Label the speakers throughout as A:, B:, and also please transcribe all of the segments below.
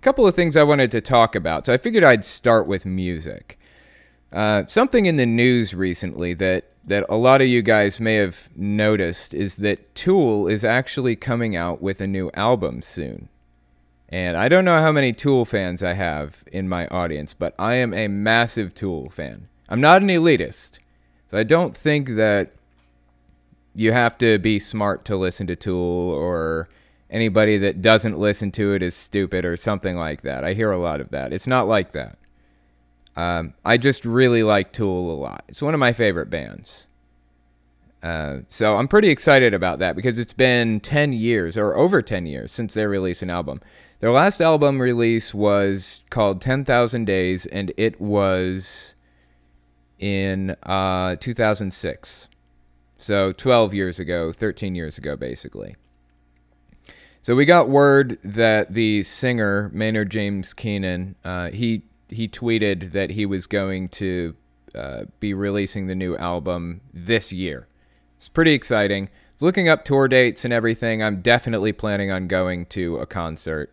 A: couple of things I wanted to talk about. So I figured I'd start with music. Uh, something in the news recently that that a lot of you guys may have noticed is that Tool is actually coming out with a new album soon. And I don't know how many Tool fans I have in my audience, but I am a massive Tool fan. I'm not an elitist, so I don't think that you have to be smart to listen to Tool or anybody that doesn't listen to it is stupid or something like that. I hear a lot of that. It's not like that. Um, I just really like Tool a lot. It's one of my favorite bands. Uh, so I'm pretty excited about that because it's been 10 years or over 10 years since they released an album. Their last album release was called 10,000 Days and it was in uh, 2006. So 12 years ago, 13 years ago, basically. So we got word that the singer Maynard James Keenan, uh, he he tweeted that he was going to uh, be releasing the new album this year. It's pretty exciting. It's looking up tour dates and everything. I'm definitely planning on going to a concert.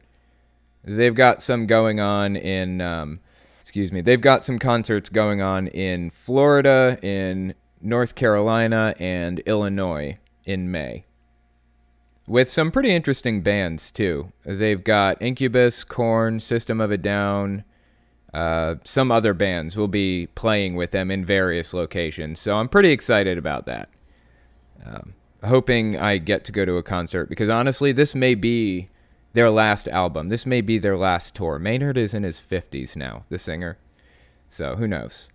A: They've got some going on in, um, excuse me, they've got some concerts going on in Florida, in North Carolina, and Illinois in May. With some pretty interesting bands, too. They've got Incubus, Korn, System of a Down, uh, some other bands will be playing with them in various locations. So I'm pretty excited about that. Um, hoping I get to go to a concert because honestly, this may be their last album. This may be their last tour. Maynard is in his 50s now, the singer. So who knows?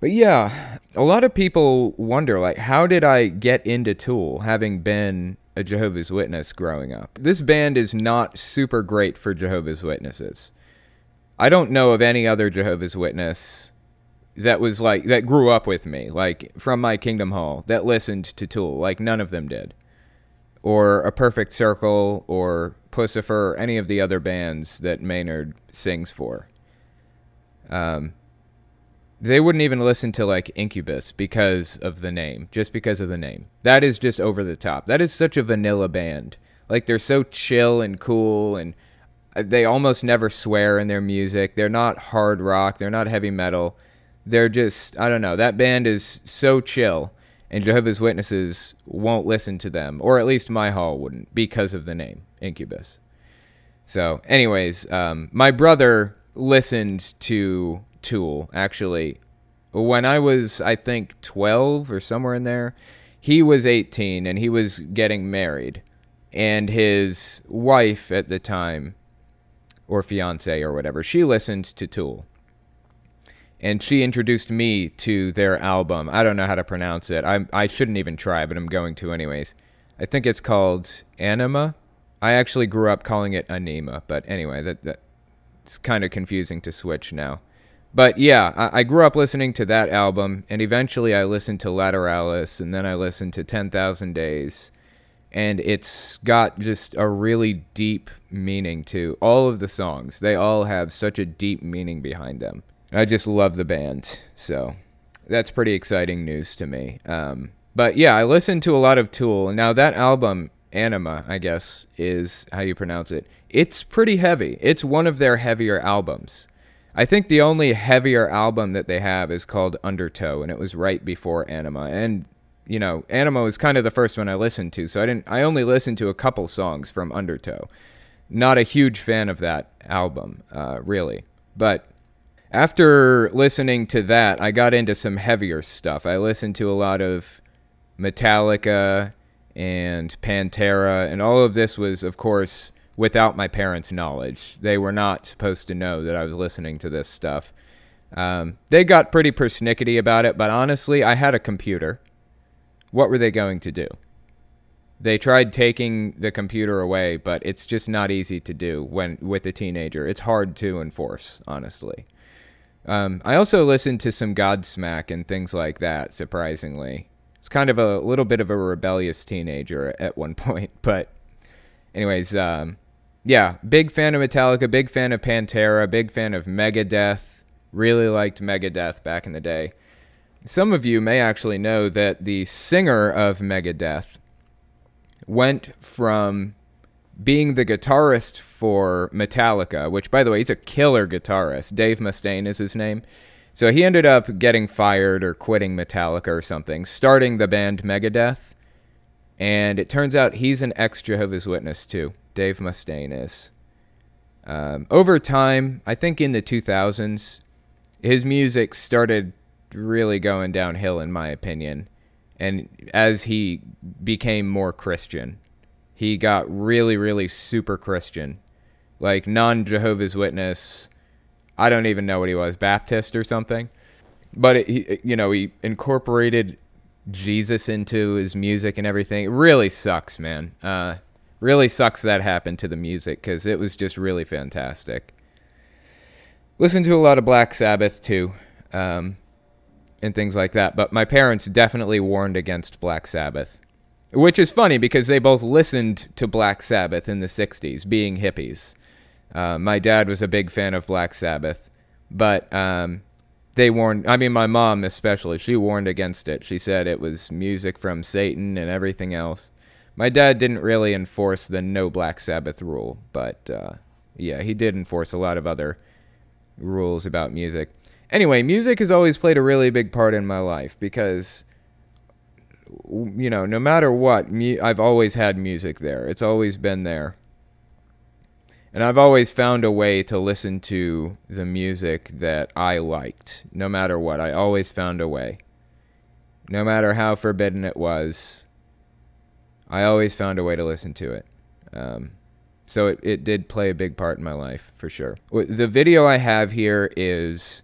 A: But yeah, a lot of people wonder like how did I get into Tool having been a Jehovah's Witness growing up? This band is not super great for Jehovah's Witnesses. I don't know of any other Jehovah's Witness that was like that grew up with me, like from my Kingdom Hall, that listened to Tool. Like none of them did, or a Perfect Circle, or Puscifer, or any of the other bands that Maynard sings for. Um, they wouldn't even listen to like Incubus because of the name, just because of the name. That is just over the top. That is such a vanilla band. Like they're so chill and cool and they almost never swear in their music. They're not hard rock. They're not heavy metal. They're just I don't know. That band is so chill, and Jehovah's Witnesses won't listen to them, or at least my hall wouldn't because of the name Incubus. So, anyways, um, my brother listened to Tool actually when I was I think 12 or somewhere in there. He was 18 and he was getting married, and his wife at the time or fiance or whatever, she listened to Tool. And she introduced me to their album. I don't know how to pronounce it. I I shouldn't even try, but I'm going to anyways. I think it's called Anima. I actually grew up calling it Anima, but anyway, that that it's kind of confusing to switch now. But yeah, I, I, grew up listening to that album, and eventually I listened to Lateralus, and then I listened to Ten Thousand Days, and it's got just a really deep meaning to all of the songs. They all have such a deep meaning behind them. I just love the band, so that's pretty exciting news to me. Um, but yeah, I listened to a lot of Tool. Now that album, Anima, I guess is how you pronounce it. It's pretty heavy. It's one of their heavier albums. I think the only heavier album that they have is called Undertow, and it was right before Anima. And you know, Anima was kind of the first one I listened to, so I didn't. I only listened to a couple songs from Undertow. Not a huge fan of that album, uh, really. But after listening to that, I got into some heavier stuff. I listened to a lot of Metallica and Pantera, and all of this was, of course, without my parents' knowledge. They were not supposed to know that I was listening to this stuff. Um, they got pretty persnickety about it, but honestly, I had a computer what were they going to do? They tried taking the computer away, but it's just not easy to do when with a teenager. It's hard to enforce, honestly. Um, I also listened to some Godsmack and things like that. Surprisingly, it's kind of a little bit of a rebellious teenager at one point, but anyways, um, yeah, big fan of Metallica, big fan of Pantera, big fan of Megadeth. Really liked Megadeth back in the day. Some of you may actually know that the singer of Megadeth went from being the guitarist for Metallica, which, by the way, he's a killer guitarist. Dave Mustaine is his name. So he ended up getting fired or quitting Metallica or something, starting the band Megadeth. And it turns out he's an ex Jehovah's Witness too. Dave Mustaine is. Um, over time, I think in the 2000s, his music started really going downhill, in my opinion. And as he became more Christian, he got really, really super Christian, like non Jehovah's Witness. I don't even know what he was, Baptist or something. But it, he, you know, he incorporated Jesus into his music and everything. It really sucks, man. Uh, really sucks that happened to the music because it was just really fantastic. Listen to a lot of Black Sabbath too, um, and things like that. But my parents definitely warned against Black Sabbath, which is funny because they both listened to Black Sabbath in the '60s, being hippies. Uh, my dad was a big fan of Black Sabbath, but um, they warned. I mean, my mom especially. She warned against it. She said it was music from Satan and everything else. My dad didn't really enforce the no Black Sabbath rule, but uh, yeah, he did enforce a lot of other rules about music. Anyway, music has always played a really big part in my life because, you know, no matter what, I've always had music there. It's always been there. And I've always found a way to listen to the music that I liked, no matter what. I always found a way. No matter how forbidden it was, I always found a way to listen to it. Um, so it, it did play a big part in my life for sure. The video I have here is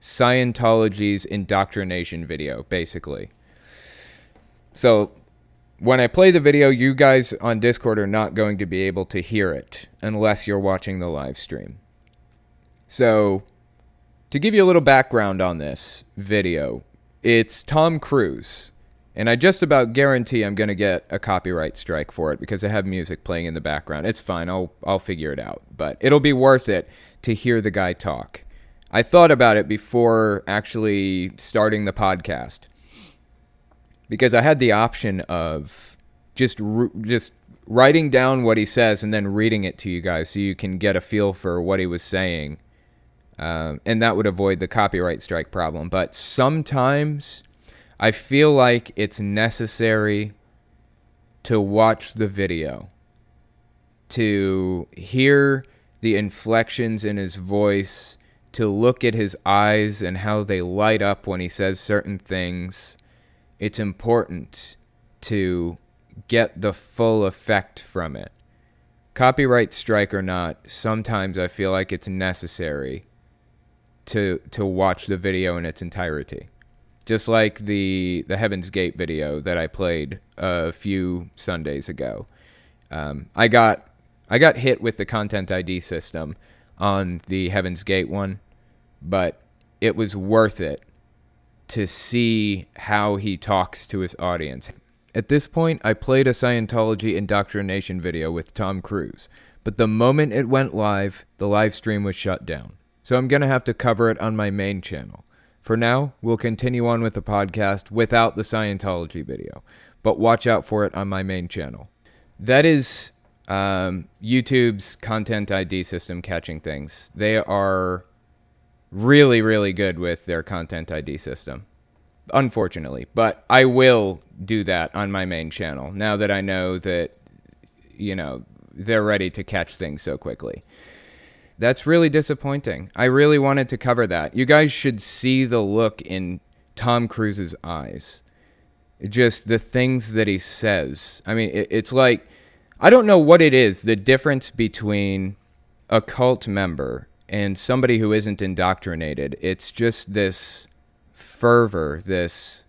A: Scientology's indoctrination video, basically. So when I play the video, you guys on Discord are not going to be able to hear it unless you're watching the live stream. So, to give you a little background on this video, it's Tom Cruise and I just about guarantee I'm going to get a copyright strike for it because I have music playing in the background. It's fine. I'll I'll figure it out. But it'll be worth it to hear the guy talk. I thought about it before actually starting the podcast. Because I had the option of just just writing down what he says and then reading it to you guys so you can get a feel for what he was saying. Um, and that would avoid the copyright strike problem. But sometimes I feel like it's necessary to watch the video, to hear the inflections in his voice, to look at his eyes and how they light up when he says certain things. It's important to get the full effect from it. Copyright strike or not, sometimes I feel like it's necessary to to watch the video in its entirety just like the the Heaven's Gate video that I played a few Sundays ago. Um, I got I got hit with the content ID system on the Heaven's Gate one, but it was worth it to see how he talks to his audience. At this point, I played a Scientology indoctrination video with Tom Cruise, but the moment it went live, the live stream was shut down. So I'm going to have to cover it on my main channel. For now, we'll continue on with the podcast without the Scientology video, but watch out for it on my main channel. That is um, YouTube's content ID system catching things. They are really, really good with their content ID system, unfortunately. But I will do that on my main channel now that I know that, you know, they're ready to catch things so quickly. That's really disappointing. I really wanted to cover that. You guys should see the look in Tom Cruise's eyes. Just the things that he says. I mean, it, it's like, I don't know what it is, the difference between a cult member and somebody who isn't indoctrinated. It's just this fervor, this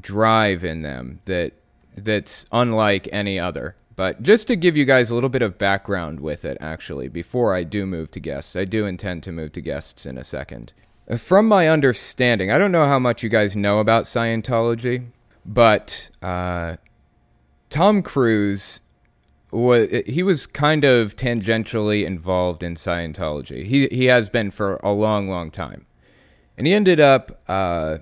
A: drive in them that that's unlike any other. But just to give you guys a little bit of background with it, actually, before I do move to guests, I do intend to move to guests in a second. Uh, from my understanding, I don't know how much you guys know about Scientology, but uh, Tom Cruise was he was kind of tangentially involved in Scientology. He he has been for a long, long time, and he ended up uh,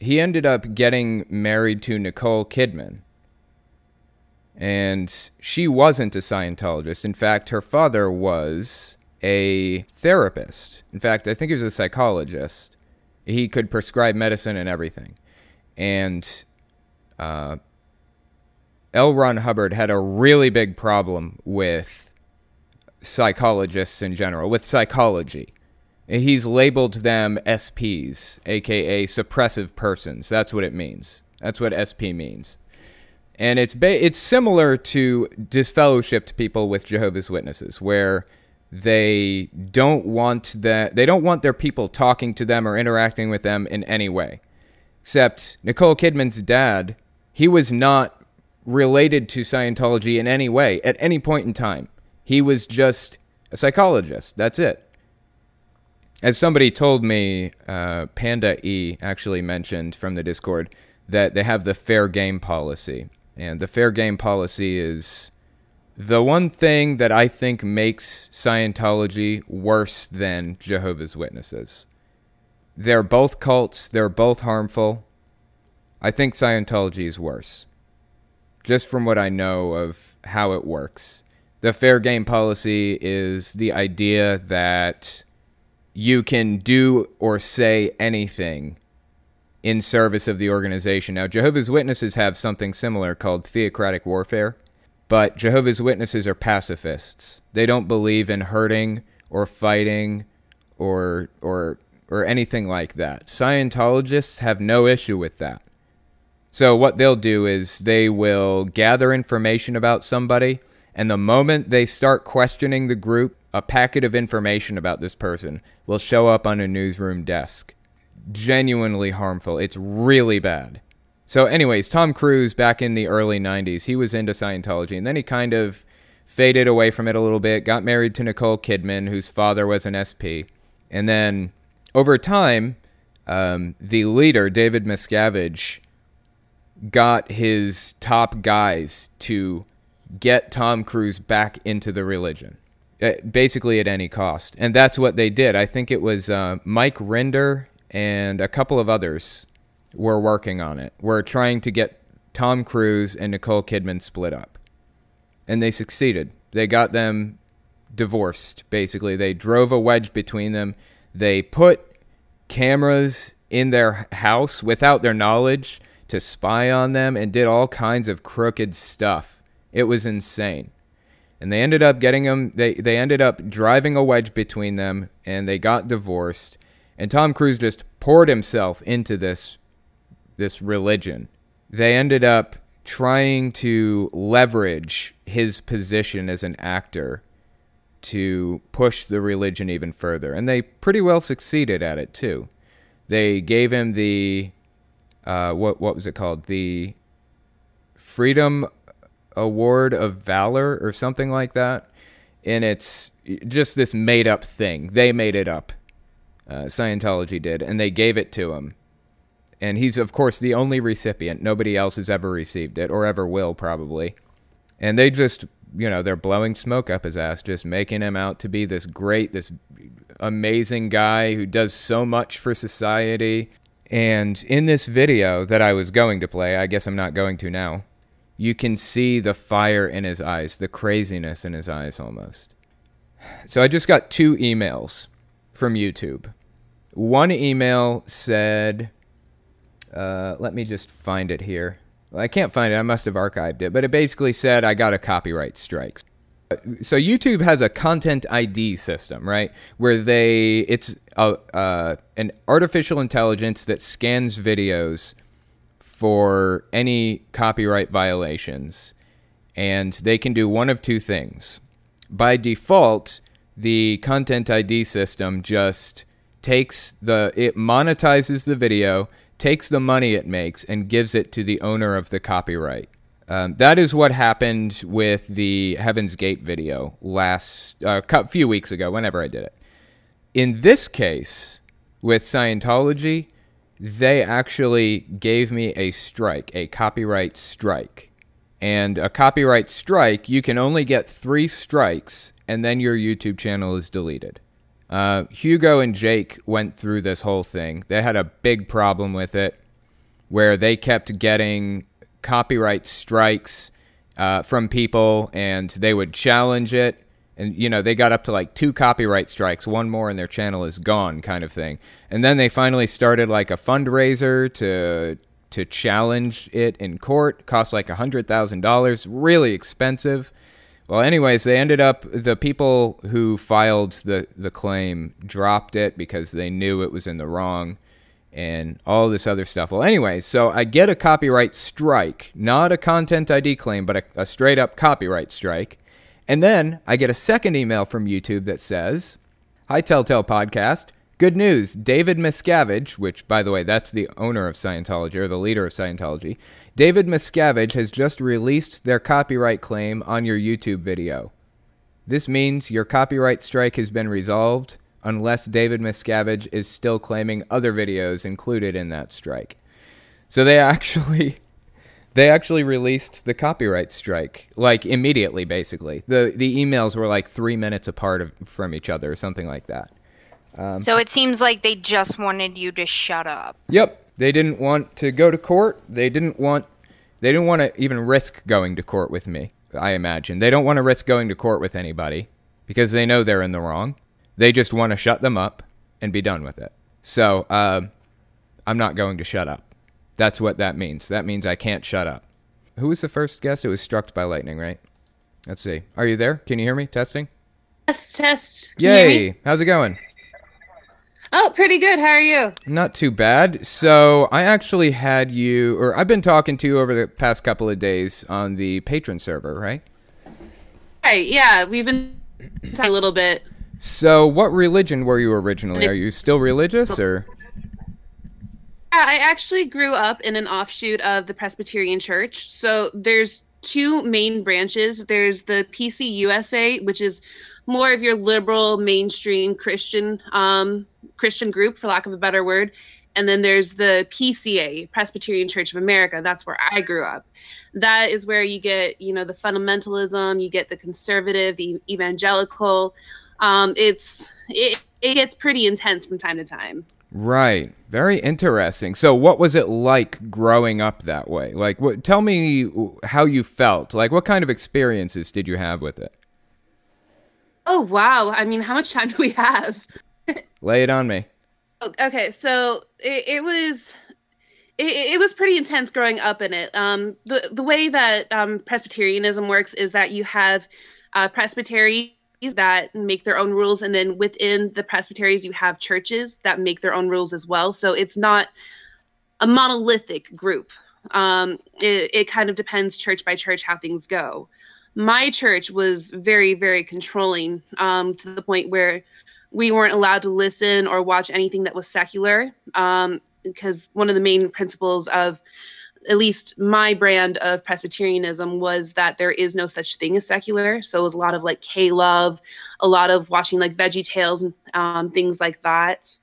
A: he ended up getting married to Nicole Kidman and she wasn't a Scientologist. In fact, her father was a therapist. In fact, I think he was a psychologist. He could prescribe medicine and everything. And uh, L. Ron Hubbard had a really big problem with psychologists in general, with psychology. He's labeled them SPs, aka suppressive persons. That's what it means. That's what SP means. And it's ba- it's similar to disfellowshipped people with Jehovah's Witnesses, where they don't want that they don't want their people talking to them or interacting with them in any way. Except Nicole Kidman's dad, he was not related to Scientology in any way at any point in time. He was just a psychologist. That's it. As somebody told me, uh, Panda E actually mentioned from the Discord that they have the fair game policy. And the fair game policy is the one thing that I think makes Scientology worse than Jehovah's Witnesses. They're both cults, they're both harmful. I think Scientology is worse. Just from what I know of how it works. The fair game policy is the idea that you can do or say anything in service of the organization. Now, Jehovah's Witnesses have something similar called theocratic warfare, but Jehovah's Witnesses are pacifists. They don't believe in hurting or fighting or or or anything like that. Scientologists have no issue with that. So what they'll do is they will gather information about somebody and the moment they start questioning the group, a packet of information about this person will show up on a newsroom desk genuinely harmful. It's really bad. So, anyways, Tom Cruise back in the early 90s, he was into Scientology, and then he kind of faded away from it a little bit, got married to Nicole Kidman, whose father was an SP. And then over time, um, the leader, David Miscavige, got his top guys to get Tom Cruise back into the religion, basically at any cost. And that's what they did. I think it was uh, Mike Rinder and a couple of others were working on it. We're trying to get Tom Cruise and Nicole Kidman split up. And they succeeded. They got them divorced, basically. They drove a wedge between them. They put cameras in their house without their knowledge to spy on them and did all kinds of crooked stuff. It was insane. And they ended up getting them, they, they ended up driving a wedge between them and they got divorced and Tom Cruise just poured himself into this this religion. They ended up trying to leverage his position as an actor to push the religion even further, and they pretty well succeeded at it too. They gave him the uh, what what was it called? The Freedom Award of Valor or something like that. And it's just this made up thing. They made it up uh, Scientology did, and they gave it to him. And he's, of course, the only recipient. Nobody else has ever received it, or ever will, probably. And they just, you know, they're blowing smoke up his ass, just making him out to be this great, this amazing guy who does so much for society. And in this video that I was going to play, I guess I'm not going to now, you can see the fire in his eyes, the craziness in his eyes almost. So I just got two emails from YouTube. One email said, uh, let me just find it here. I can't find it. I must have archived it. But it basically said I got a copyright strike. So YouTube has a content ID system, right? Where they it's a, uh, an artificial intelligence that scans videos for any copyright violations, and they can do one of two things. By default, the content ID system just takes the it monetizes the video, takes the money it makes, and gives it to the owner of the copyright. Um, that is what happened with the Heaven's Gate video last a uh, few weeks ago, whenever I did it. In this case, with Scientology, they actually gave me a strike, a copyright strike. And a copyright strike, you can only get three strikes and then your YouTube channel is deleted. Uh, Hugo and Jake went through this whole thing. They had a big problem with it where they kept getting copyright strikes uh, from people, and they would challenge it. And you know they got up to like two copyright strikes, one more, and their channel is gone, kind of thing. And then they finally started like a fundraiser to to challenge it in court. Cost like a hundred thousand dollars, really expensive. Well, anyways, they ended up the people who filed the the claim dropped it because they knew it was in the wrong and all this other stuff. Well, anyways, so I get a copyright strike, not a content ID claim, but a, a straight up copyright strike. And then I get a second email from YouTube that says, Hi, Telltale Podcast. Good news. David Miscavige, which, by the way, that's the owner of Scientology or the leader of Scientology, David Miscavige has just released their copyright claim on your YouTube video. This means your copyright strike has been resolved unless David Miscavige is still claiming other videos included in that strike. So they actually they actually released the copyright strike like immediately basically. The the emails were like 3 minutes apart of, from each other or something like that.
B: Um, so it seems like they just wanted you to shut up.
A: Yep. They didn't want to go to court. They didn't want they didn't want to even risk going to court with me. I imagine. They don't want to risk going to court with anybody because they know they're in the wrong. They just want to shut them up and be done with it. So uh, I'm not going to shut up. That's what that means. That means I can't shut up. Who was the first guest? It was struck by lightning, right? Let's see. Are you there? Can you hear me? Testing.
C: Test, test.
A: Can Yay! How's it going?
C: Oh, pretty good. How are you?
A: Not too bad. So I actually had you, or I've been talking to you over the past couple of days on the Patreon server, right?
C: Right. Yeah, we've been talking a little bit.
A: So, what religion were you originally? Are you still religious, or?
C: I actually grew up in an offshoot of the Presbyterian Church. So there's two main branches. There's the PCUSA, which is more of your liberal, mainstream Christian um, Christian group, for lack of a better word, and then there's the PCA, Presbyterian Church of America. That's where I grew up. That is where you get, you know, the fundamentalism, you get the conservative, the evangelical, um, it's it, it gets pretty intense from time to time.
A: Right. Very interesting. So, what was it like growing up that way? Like, what? Tell me how you felt. Like, what kind of experiences did you have with it?
C: Oh wow! I mean, how much time do we have?
A: Lay it on me.
C: Okay, so it, it was it, it, was pretty intense growing up in it. Um, the the way that um, Presbyterianism works is that you have uh, presbytery that make their own rules. And then within the presbyteries you have churches that make their own rules as well. So it's not a monolithic group. Um, it, it kind of depends church by church how things go. My church was very very controlling um, to the point where we weren't allowed to listen or watch anything that was secular um, because one of the main principles of at least my brand of Presbyterianism was that there is no such thing as secular. So it was a lot of like K love, a lot of watching like Veggie Tales and um, things like that.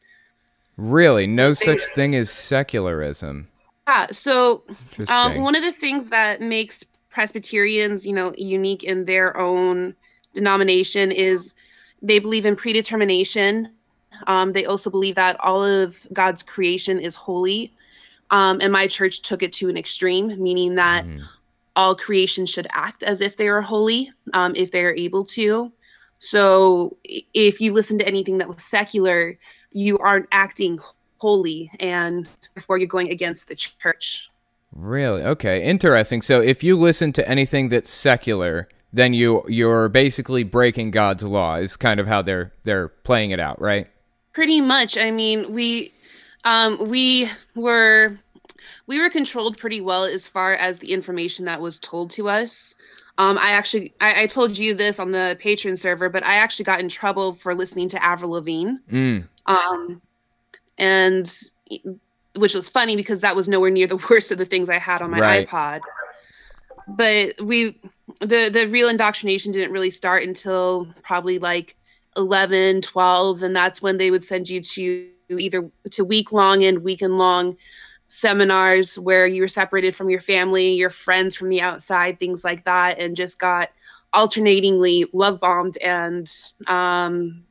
A: Really, no such thing as secularism.
C: Yeah. So um, one of the things that makes Presbyterians, you know, unique in their own denomination is they believe in predetermination. Um, they also believe that all of God's creation is holy. Um, and my church took it to an extreme, meaning that mm. all creation should act as if they are holy, um, if they are able to. So if you listen to anything that was secular, you aren't acting holy, and therefore you're going against the church.
A: Really? Okay. Interesting. So if you listen to anything that's secular, then you you're basically breaking God's law. Is kind of how they're they're playing it out, right?
C: Pretty much. I mean, we um, we were we were controlled pretty well as far as the information that was told to us. Um, I actually I, I, told you this on the Patreon server, but I actually got in trouble for listening to Avril Lavigne. Mm. Um, and which was funny because that was nowhere near the worst of the things I had on my right. iPod. But we the the real indoctrination didn't really start until probably like 11, 12 and that's when they would send you to either to week long and weekend long seminars where you were separated from your family, your friends from the outside, things like that, and just got alternatingly love bombed and um,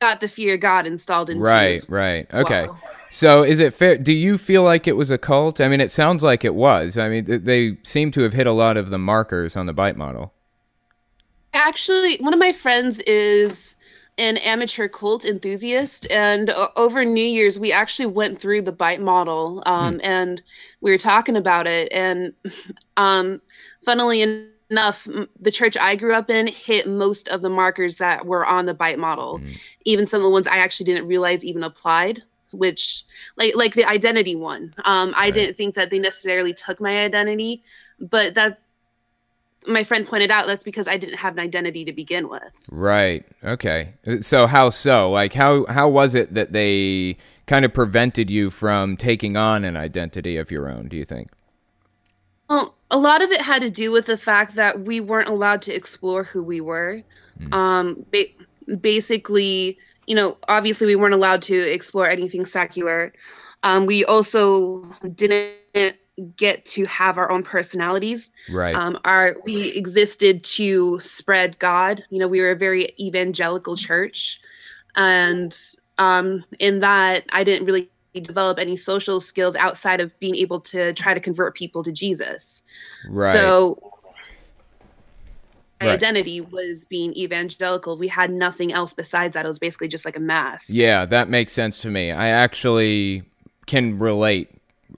C: got the fear of God installed into you.
A: right, right, okay. So is it fair? Do you feel like it was a cult? I mean, it sounds like it was. I mean, they seem to have hit a lot of the markers on the bite model.
C: Actually, one of my friends is an amateur cult enthusiast, and uh, over New Year's we actually went through the bite model, um, and we were talking about it. And um, funnily enough, m- the church I grew up in hit most of the markers that were on the bite model, even some of the ones I actually didn't realize even applied. Which, like, like the identity one, um, I
A: Right.
C: didn't think that they necessarily took my identity, but that my friend pointed out that's because I didn't have an identity to begin with.
A: Right. Okay. So how so? Like how how was it that they kind of prevented you from taking on an identity of your own, do you think?
C: Well, a lot of it had to do with the fact that we weren't allowed to explore who we were. Um, ba- basically, you know, obviously we weren't allowed to explore anything secular. Um, we also didn't get to have our own personalities.
A: Right.
C: Um, our we existed to spread God. You know, we were a very evangelical church, and um, in that, I didn't really develop any social skills outside of being able to try to convert people to Jesus.
A: right.
C: So my
A: Right.
C: identity was being evangelical. We had nothing else besides that. It was basically just like a mask.
A: Yeah, that makes sense to me. I actually can relate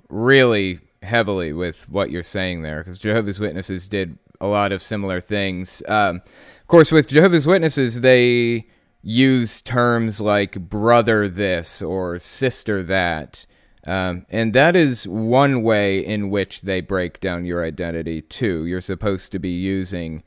A: really heavily with what you're saying there because Jehovah's Witnesses did a lot of similar things. Um, of course, with Jehovah's Witnesses, they use terms like brother this or sister that. Um, and that is one way in which they break down your identity, too. You're supposed to be using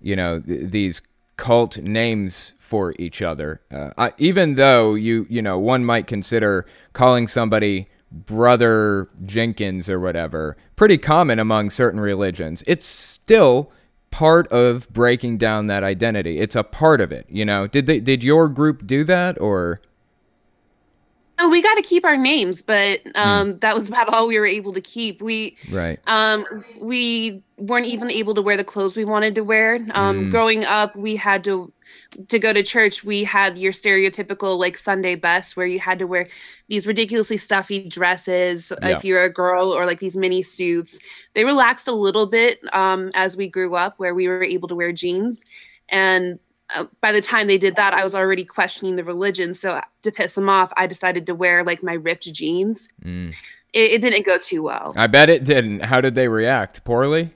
A: you know th- these cult names for each other uh, I, even though you you know one might consider calling somebody brother jenkins or whatever pretty common among certain religions it's still part of breaking down that identity it's a part of it you know did they did your group do that or
C: Oh, we got to keep our names, but um, that was about all we were able to keep. We
A: right
C: um, we weren't even able to wear the clothes we wanted to wear. Um,
A: Mm.
C: Growing up, we had to to go to church. We had your stereotypical like Sunday best, where you had to wear these ridiculously stuffy dresses
A: Yeah.
C: if you're a girl, or like these mini suits. They relaxed a little bit um, as we grew up, where we were able to wear jeans. And uh, by the time they did that, I was already questioning the religion. So to piss them off, I decided to wear like my ripped jeans.
A: Mm.
C: It, it didn't go too well.
A: i bet it didn't how did they react poorly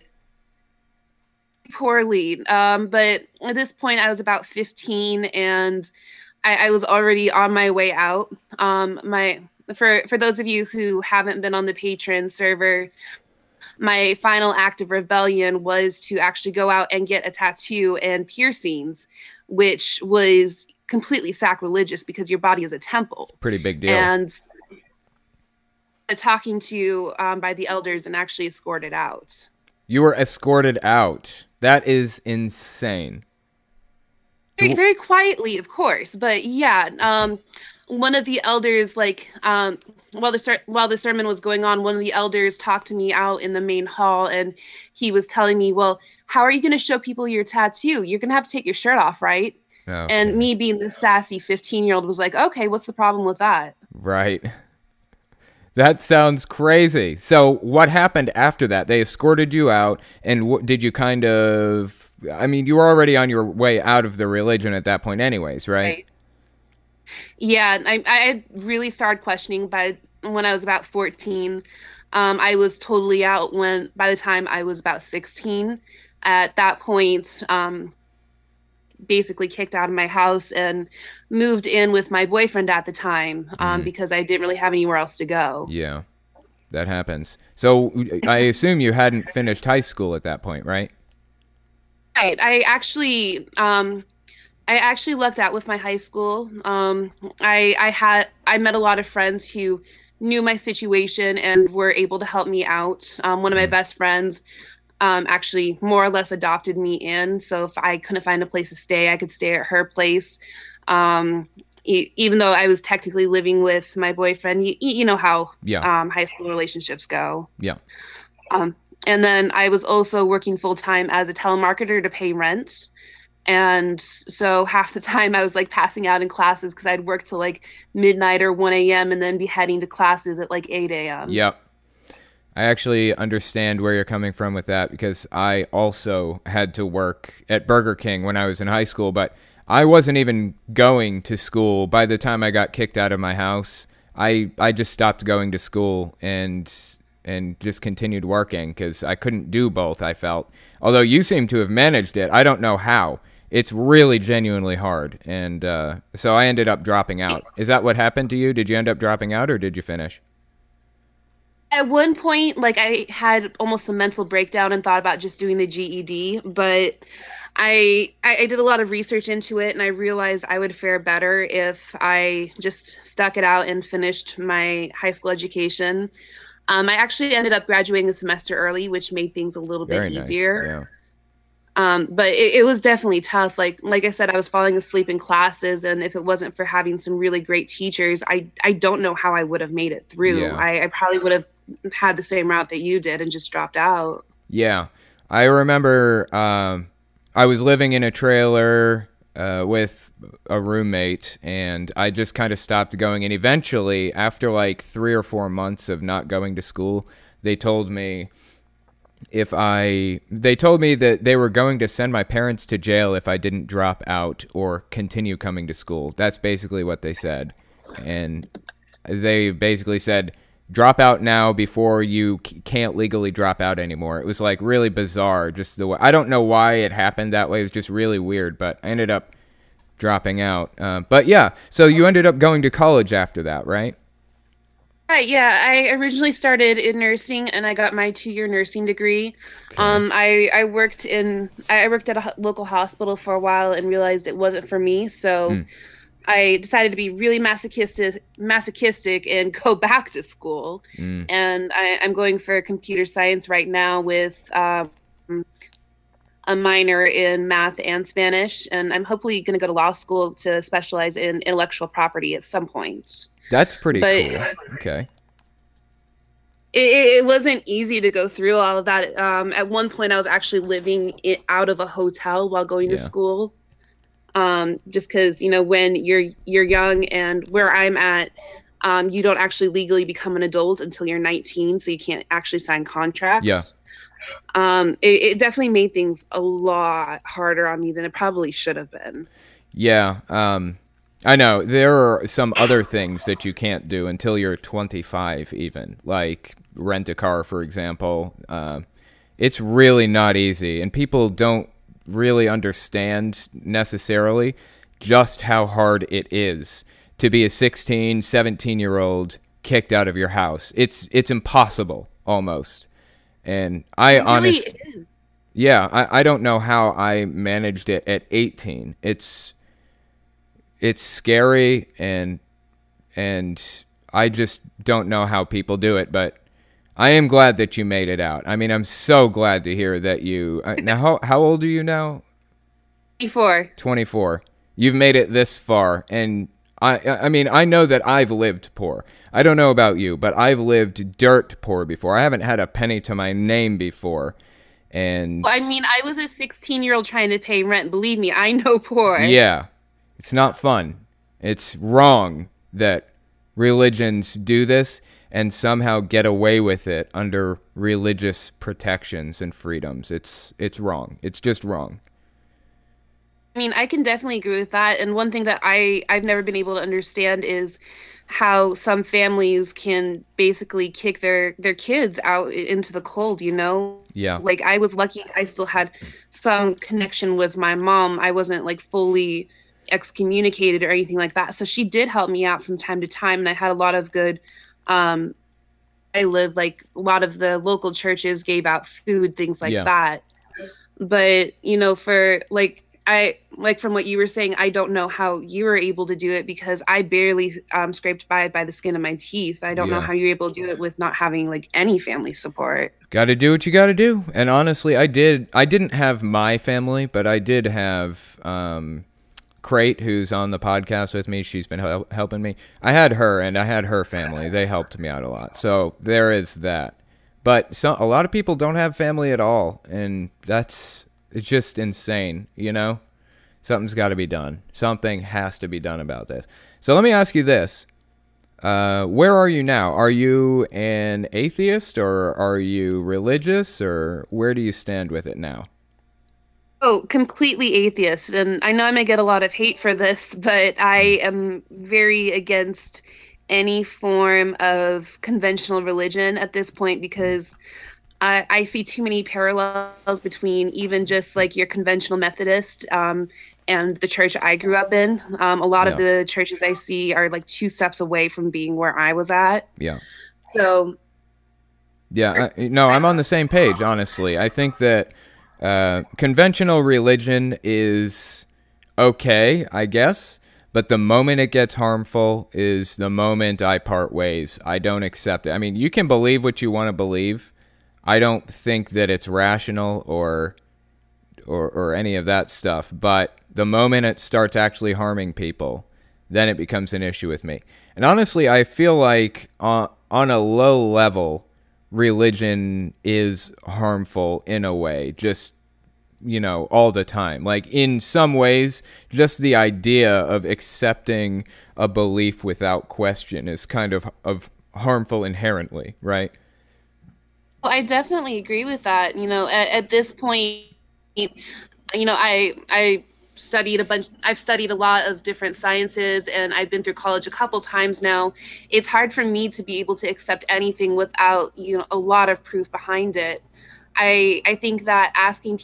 C: poorly. Um, but at this point, I was about 15 and I, I was already on my way out. Um, my for for those of you who haven't been on the Patreon server, my final act of rebellion was to actually go out and get a tattoo and piercings, which was completely sacrilegious because your body is a temple.
A: pretty big deal
C: And talking to um, by the elders and actually escorted out.
A: you were escorted out that is insane
C: very, very quietly, of course. But yeah, um, one of the elders, like, um, while the ser- while the sermon was going on, one of the elders talked to me out in the main hall, and he was telling me, "Well, how are you going to show people your tattoo? You're going to have to take your shirt off, right?"
A: Oh,
C: And me, being the sassy 15 year old, was like, "Okay, what's the problem with that?"
A: Right. That sounds crazy. So, what happened after that? They escorted you out, and what did you kind of? I mean, you were already on your way out of the religion at that point, anyways, right?
C: Right. Yeah, I I really started questioning by when I was about 14. Um, I was totally out when by the time I was about 16. At that point, um, basically kicked out of my house and moved in with my boyfriend at the time um,
A: Mhm.
C: because I didn't really have anywhere else to go.
A: Yeah, that happens. So, I assume you hadn't finished high school at that point, right?
C: Right. I actually um I actually lucked out with my high school. Um I I had I met a lot of friends who knew my situation and were able to help me out. Um one of my
A: Mhm.
C: best friends um actually more or less adopted me in, so if I couldn't find a place to stay, I could stay at her place. Um e- even though I was technically living with my boyfriend, you, you know how
A: Yeah.
C: um, high school relationships go.
A: Yeah.
C: Um, and then I was also working full time as a telemarketer to pay rent and so half the time I was like passing out in classes because I'd work till like midnight or 1 a.m. and then be heading to classes at like 8 a.m.
A: Yep. I actually understand where you're coming from with that because I also had to work at Burger King when I was in high school, but I wasn't even going to school by the time I got kicked out of my house. I I just stopped going to school and and just continued working cuz I couldn't do both, I felt. Although you seem to have managed it. I don't know how. It's really genuinely hard. And uh, so I ended up dropping out. Is that what happened to you? Did you end up dropping out or did you finish?
C: At one point, like I had almost a mental breakdown and thought about just doing the GED, but I, I did a lot of research into it and I realized I would fare better if I just stuck it out and finished my high school education. Um, I actually ended up graduating a semester early, which made things a little
A: Very
C: bit
A: nice,
C: easier.
A: yeah.
C: Um, but it, it was definitely tough. Like like I said, I was falling asleep in classes, and if it wasn't for having some really great teachers, I I don't know how I would have made it through.
A: Yeah.
C: I, I probably would have had the same route that you did and just dropped out.
A: Yeah, I remember um, I was living in a trailer uh, with a roommate, and I just kind of stopped going. And eventually, after like three or four months of not going to school, they told me if I they told me that they were going to send my parents to jail if I didn't drop out or continue coming to school. That's basically what they said. And they basically said drop out now before you c- can't legally drop out anymore. It was like really bizarre just the way I don't know why it happened that way. It was just really weird, but I ended up dropping out. Uh, but yeah, so you ended up going to college after that, right?
C: Right, yeah. I originally started in nursing and I got my two year nursing degree. Um, I, I worked in I worked at a local hospital for a while and realized it wasn't for me. So
A: Mm.
C: I decided to be really masochistic masochistic and go back to school.
A: Mm.
C: And I, I'm going for computer science right now with um, a minor in math and Spanish. And I'm hopefully going to go to law school to specialize in intellectual property at some point.
A: That's pretty
C: But-
A: cool. Okay.
C: it, it wasn't easy to go through all of that. Um, at one point, I was actually living it out of a hotel while going
A: Yeah.
C: to school. Um, just because you know when you're you're young and where I'm at, um, you don't actually legally become an adult until you're 19, so you can't actually sign contracts.
A: Yeah.
C: Um, it, it definitely made things a lot harder on me than it probably should have been.
A: Yeah, um, I know there are some other things that you can't do until you're 25, even like rent a car, for example. Uh, it's really not easy, and people don't really understand necessarily just how hard it is to be a 16, 17 year old kicked out of your house. It's it's impossible almost, and I
C: It
A: honestly. Yeah, I, I don't know how I managed it at 18. It's it's scary and and I just don't know how people do it, but I am glad that you made it out. I mean, I'm so glad to hear that you uh, Now how how old are you now?
C: Before
A: 24. You've made it this far and I I mean, I know that I've lived poor. I don't know about you, but I've lived dirt poor before. I haven't had a penny to my name before. And
C: I mean, I was a 16 year old trying to pay rent. Believe me, I know poor.
A: Yeah. It's not fun. It's wrong that religions do this and somehow get away with it under religious protections and freedoms. It's it's wrong. It's just wrong.
C: I mean, I can definitely agree with that. And one thing that I I've never been able to understand is how some families can basically kick their their kids out into the cold, you know?
A: Yeah.
C: Like I was lucky I still had some connection with my mom. I wasn't like fully excommunicated or anything like that. So she did help me out from time to time and I had a lot of good um I lived like a lot of the local churches gave out food, things like
A: Yeah.
C: that. But, you know, for like I like from what you were saying, I don't know how you were able to do it because I barely um, scraped by by the skin of my teeth. I don't know how you're able to do it with not having like any family support.
A: Got to do what you got to do. And honestly, I did I didn't have my family, but I did have um Crate who's on the podcast with me. She's been hel- helping me. I had her and I had her family. They helped me out a lot. So there is that. But some a lot of people don't have family at all, and that's it's just insane, you know. something's got to be done. Something has to be done about this. So let me ask you this: uh, Where are you now? Are you an atheist, or are you religious, or where do you stand with it now?
C: Oh, completely atheist. And I know I may get a lot of hate for this, but I am very against any form of conventional religion at this point because I, I see too many parallels between even just like your conventional Methodist um, and the church I grew up in. Um, a lot
A: Yeah.
C: of the churches I see are like two steps away from being where I was at.
A: Yeah.
C: So
A: Yeah, I, no, I'm on the same page. Honestly, I think that uh, conventional religion is okay, I guess, but the moment it gets harmful is the moment I part ways. I don't accept it. I mean, you can believe what you want to believe. I don't think that it's rational or or or any of that stuff, but the moment it starts actually harming people, then it becomes an issue with me. And honestly, I feel like on on a low level, religion is harmful in a way, just you know, all the time. Like in some ways, just the idea of accepting a belief without question is kind of of harmful inherently, right?
C: Well, I definitely agree with that. You know, at, at this point, you know, I I studied a bunch. I've studied a lot of different sciences, and I've been through college a couple times now. It's hard for me to be able to accept anything without you know a lot of proof behind it. I I think that asking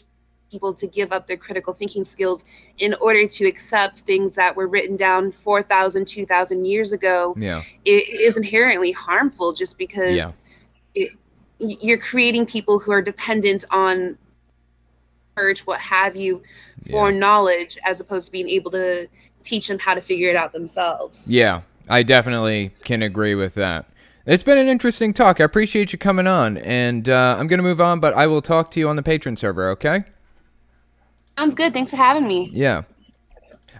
C: people to give up their critical thinking skills in order to accept things that were written down 4,000, 2,000 years ago
A: Yeah.
C: it is inherently harmful just because
A: Yeah.
C: it, you're creating people who are dependent on church, what have you, for
A: Yeah.
C: knowledge as opposed to being able to teach them how to figure it out themselves.
A: Yeah, I definitely can agree with that. It's been an interesting talk. I appreciate you coming on, and uh, I'm going to move on, but I will talk to you on the Patreon server, okay?
C: Sounds good. Thanks for having me.
A: Yeah.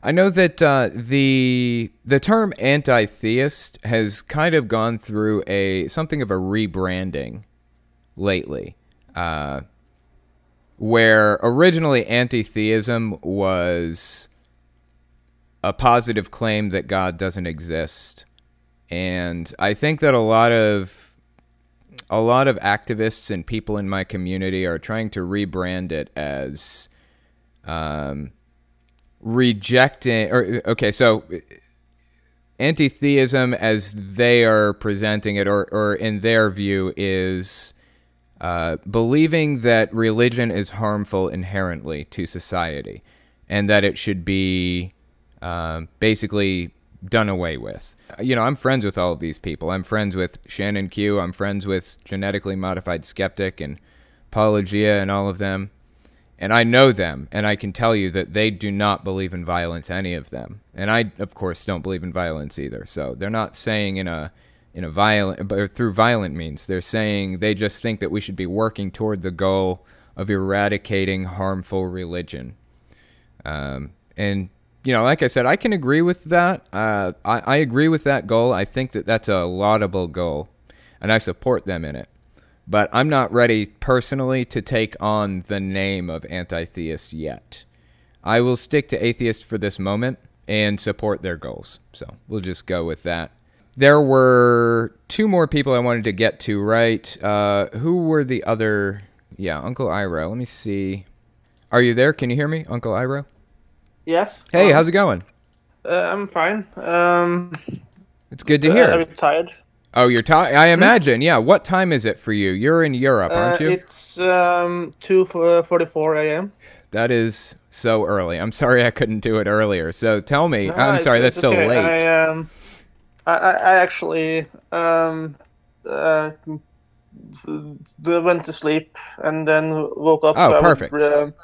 A: I know that uh, the the term anti-theist has kind of gone through a something of a rebranding lately, uh, where originally anti-theism was a positive claim that God doesn't exist, and I think that a lot of a lot of activists and people in my community are trying to rebrand it as um, rejecting or okay so anti-theism as they are presenting it or, or in their view is uh, believing that religion is harmful inherently to society and that it should be um, basically done away with you know i'm friends with all of these people i'm friends with shannon q i'm friends with genetically modified skeptic and apologia and all of them and I know them, and I can tell you that they do not believe in violence. Any of them, and I, of course, don't believe in violence either. So they're not saying in a in a violent, but through violent means. They're saying they just think that we should be working toward the goal of eradicating harmful religion. Um, and you know, like I said, I can agree with that. Uh, I, I agree with that goal. I think that that's a laudable goal, and I support them in it but I'm not ready personally to take on the name of anti theist yet. I will stick to atheist for this moment and support their goals. So we'll just go with that. There were two more people I wanted to get to, right? Uh, who were the other? Yeah, Uncle Iroh. Let me see. Are you there? Can you hear me, Uncle Iroh?
D: Yes.
A: Hey,
D: um,
A: how's it going?
D: Uh, I'm fine. Um,
A: It's good to
D: uh,
A: hear.
D: I'm tired.
A: Oh, you're tired. I imagine. Yeah. What time is it for you? You're in Europe, aren't
D: Uh,
A: you?
D: It's um, 2:44 a.m.
A: That is so early. I'm sorry I couldn't do it earlier. So tell me.
D: No,
A: I'm sorry that's so late.
D: I um, I, I actually um, uh, went to sleep and then woke up.
A: Oh,
D: so I would,
A: perfect.
D: um,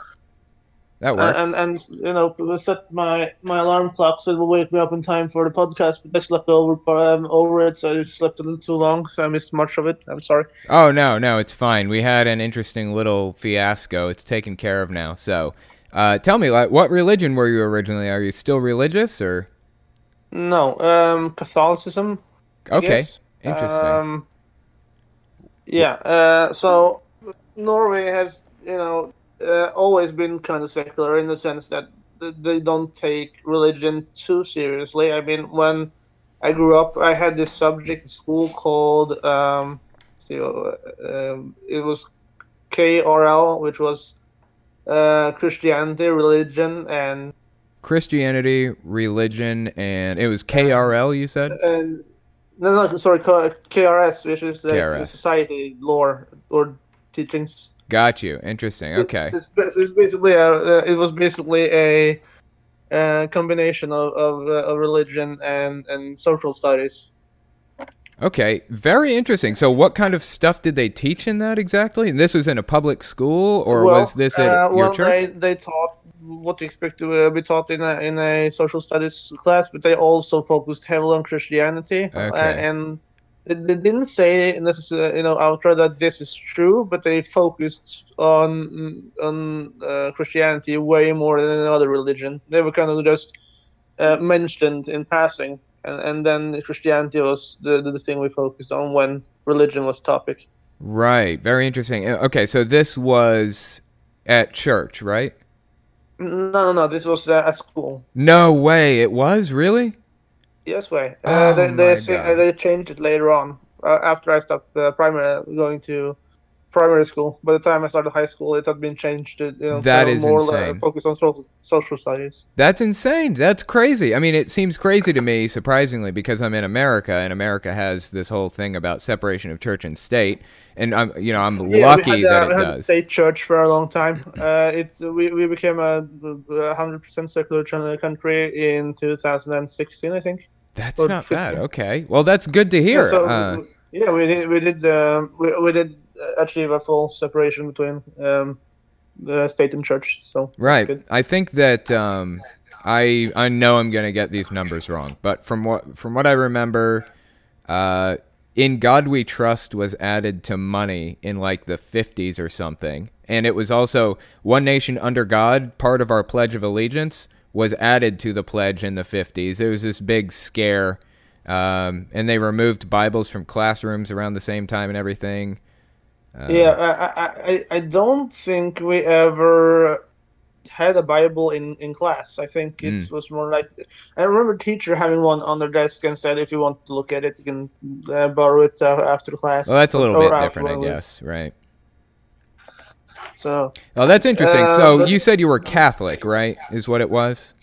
A: that works.
D: and and you know set my my alarm clock so it will wake me up in time for the podcast. But I slept over um, over it, so I slept a little too long, so I missed much of it. I'm sorry.
A: oh no, no, it's fine. We had an interesting little fiasco. It's taken care of now. So, uh, tell me, like, what religion were you originally? Are you still religious or?
D: No, um, Catholicism.
A: Okay, interesting.
D: Um, yeah. Uh, so Norway has, you know, uh, always been kind of secular in the sense that they don't take religion too seriously. I mean, when I grew up, I had this subject in school called um, see, uh, um, it was KRL, which was uh, Christianity, religion, and
A: Christianity, religion, and it was KRL. You said.
D: and no, no, sorry, KRS, which is the,
A: KRS.
D: society lore or teachings.
A: Got you. Interesting. Okay.
D: It's, it's, basically a, uh, it was basically a, uh combination of of, uh, of religion and and social studies.
A: Okay. Very interesting. So, what kind of stuff did they teach in that exactly? And this was in a public school, or
D: well,
A: was this at
D: uh,
A: your
D: well,
A: church?
D: they they taught what you expect to uh, be taught in a in a social studies class, but they also focused heavily on Christianity. Uh,
A: Okay.
D: and they, they didn't say necessarily, you know, outright that this is true, but they focused on on uh, Christianity way more than any other religion. They were kind of just uh, mentioned in passing, and and then Christianity was the the thing we focused on when religion was topic.
A: Right. Very interesting. Uh, Okay. So this was at church, right?
D: No, no, no. This was uh, at school.
A: No way. It was really.
D: Yes, way.
A: Oh
D: Uh, they
A: my
D: they, say,
A: God.
D: they changed it later on uh, after I stopped uh, primary going to primary school. By the time I started high school, it had been changed to you know,
A: That is
D: more
A: insane.
D: Focus on social, social studies.
A: That's insane. That's crazy. I mean, it seems crazy to me, surprisingly, because I'm in America, and America has this whole thing about separation of church and state, and I'm, you know, I'm
D: Yeah,
A: lucky
D: we had, uh,
A: that
D: we
A: it
D: had
A: does.
D: state church for a long time. Uh, it we, we became a hundred percent secular country in 2016, I think.
A: That's not bad. Okay. Well, that's good to hear.
D: Yeah, so,
A: uh,
D: yeah, we did we did um, we, we did achieve a full separation between um, the state and church. So
A: Right. I think that um, I I know I'm going to get these numbers wrong, but from what from what I remember, uh, "In God We Trust" was added to money in like the 50s or something, and it was also "One Nation Under God," part of our Pledge of Allegiance, was added to the pledge in the 50s. It was this big scare, um, and they removed Bibles from classrooms around the same time and everything. Uh,
D: Yeah, I, I, I, don't think we ever had a Bible in, in class. I think it
A: Mm.
D: was more like I remember teacher having one on their desk and said, if you want to look at it, you can uh, borrow it uh, after class.
A: Well, that's a little
D: or
A: bit different, I guess. Right.
D: So
A: Oh, that's interesting.
D: Uh,
A: so
D: but-
A: you said you were Catholic, right? Is what it was?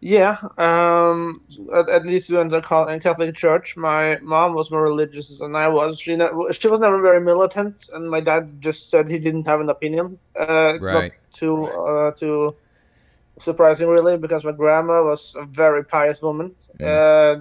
D: Yeah, um, at, at least we went to Catholic church. My mom was more religious than I was. She ne- she was never very militant, and my dad just said he didn't have an opinion. Uh, not
A: Right.
D: too uh, too surprising, really, because my grandma was a very pious woman, uh,